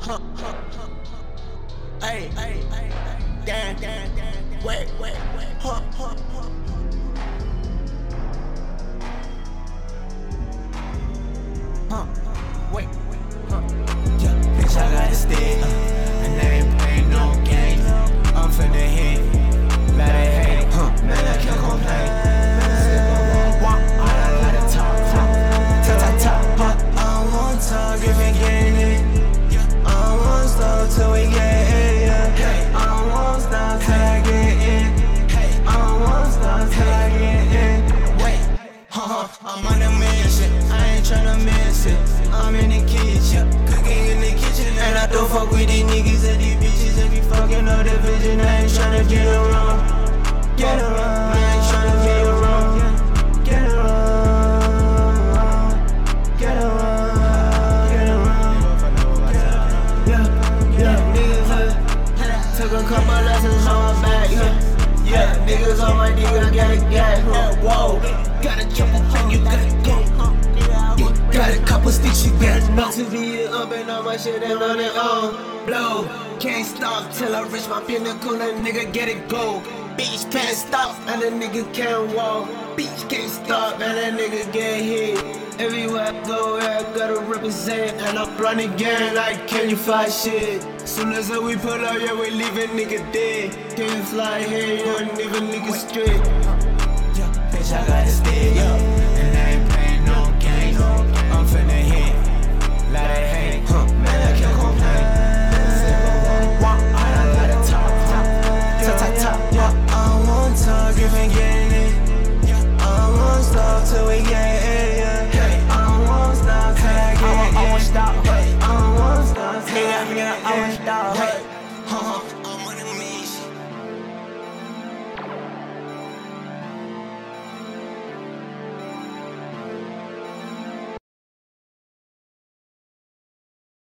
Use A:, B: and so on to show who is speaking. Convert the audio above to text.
A: huh, huh, huh. Hey, hey, hey, damn, damn, damn, wait, wait, wait, huh, huh, huh. Huh, wait, wait, huh.
B: Yeah, bitch, I got a with these niggas and these bitches that be fucking up the vision. I ain't tryna get around, get around. I ain't tryna be around, get around, get around, get around. Yeah, yeah, niggas. Uh, took a couple lessons on my back. Yeah, yeah, niggas on my dick, I gotta get. Huh, whoa, gotta jump up and you gotta go. Got a couple sticks, you gotta. To be up and all my shit and on it on. Blow, can't stop till I reach my pinnacle. That nigga get it go. Beach can't stop and the nigga can't walk. Beach can't stop and that nigga get hit. Everywhere I go, I gotta represent. And I'm running again like, can you fly shit? Soon as we pull out, yeah, we leaving nigga dead. Can you fly here? You don't even nigga straight.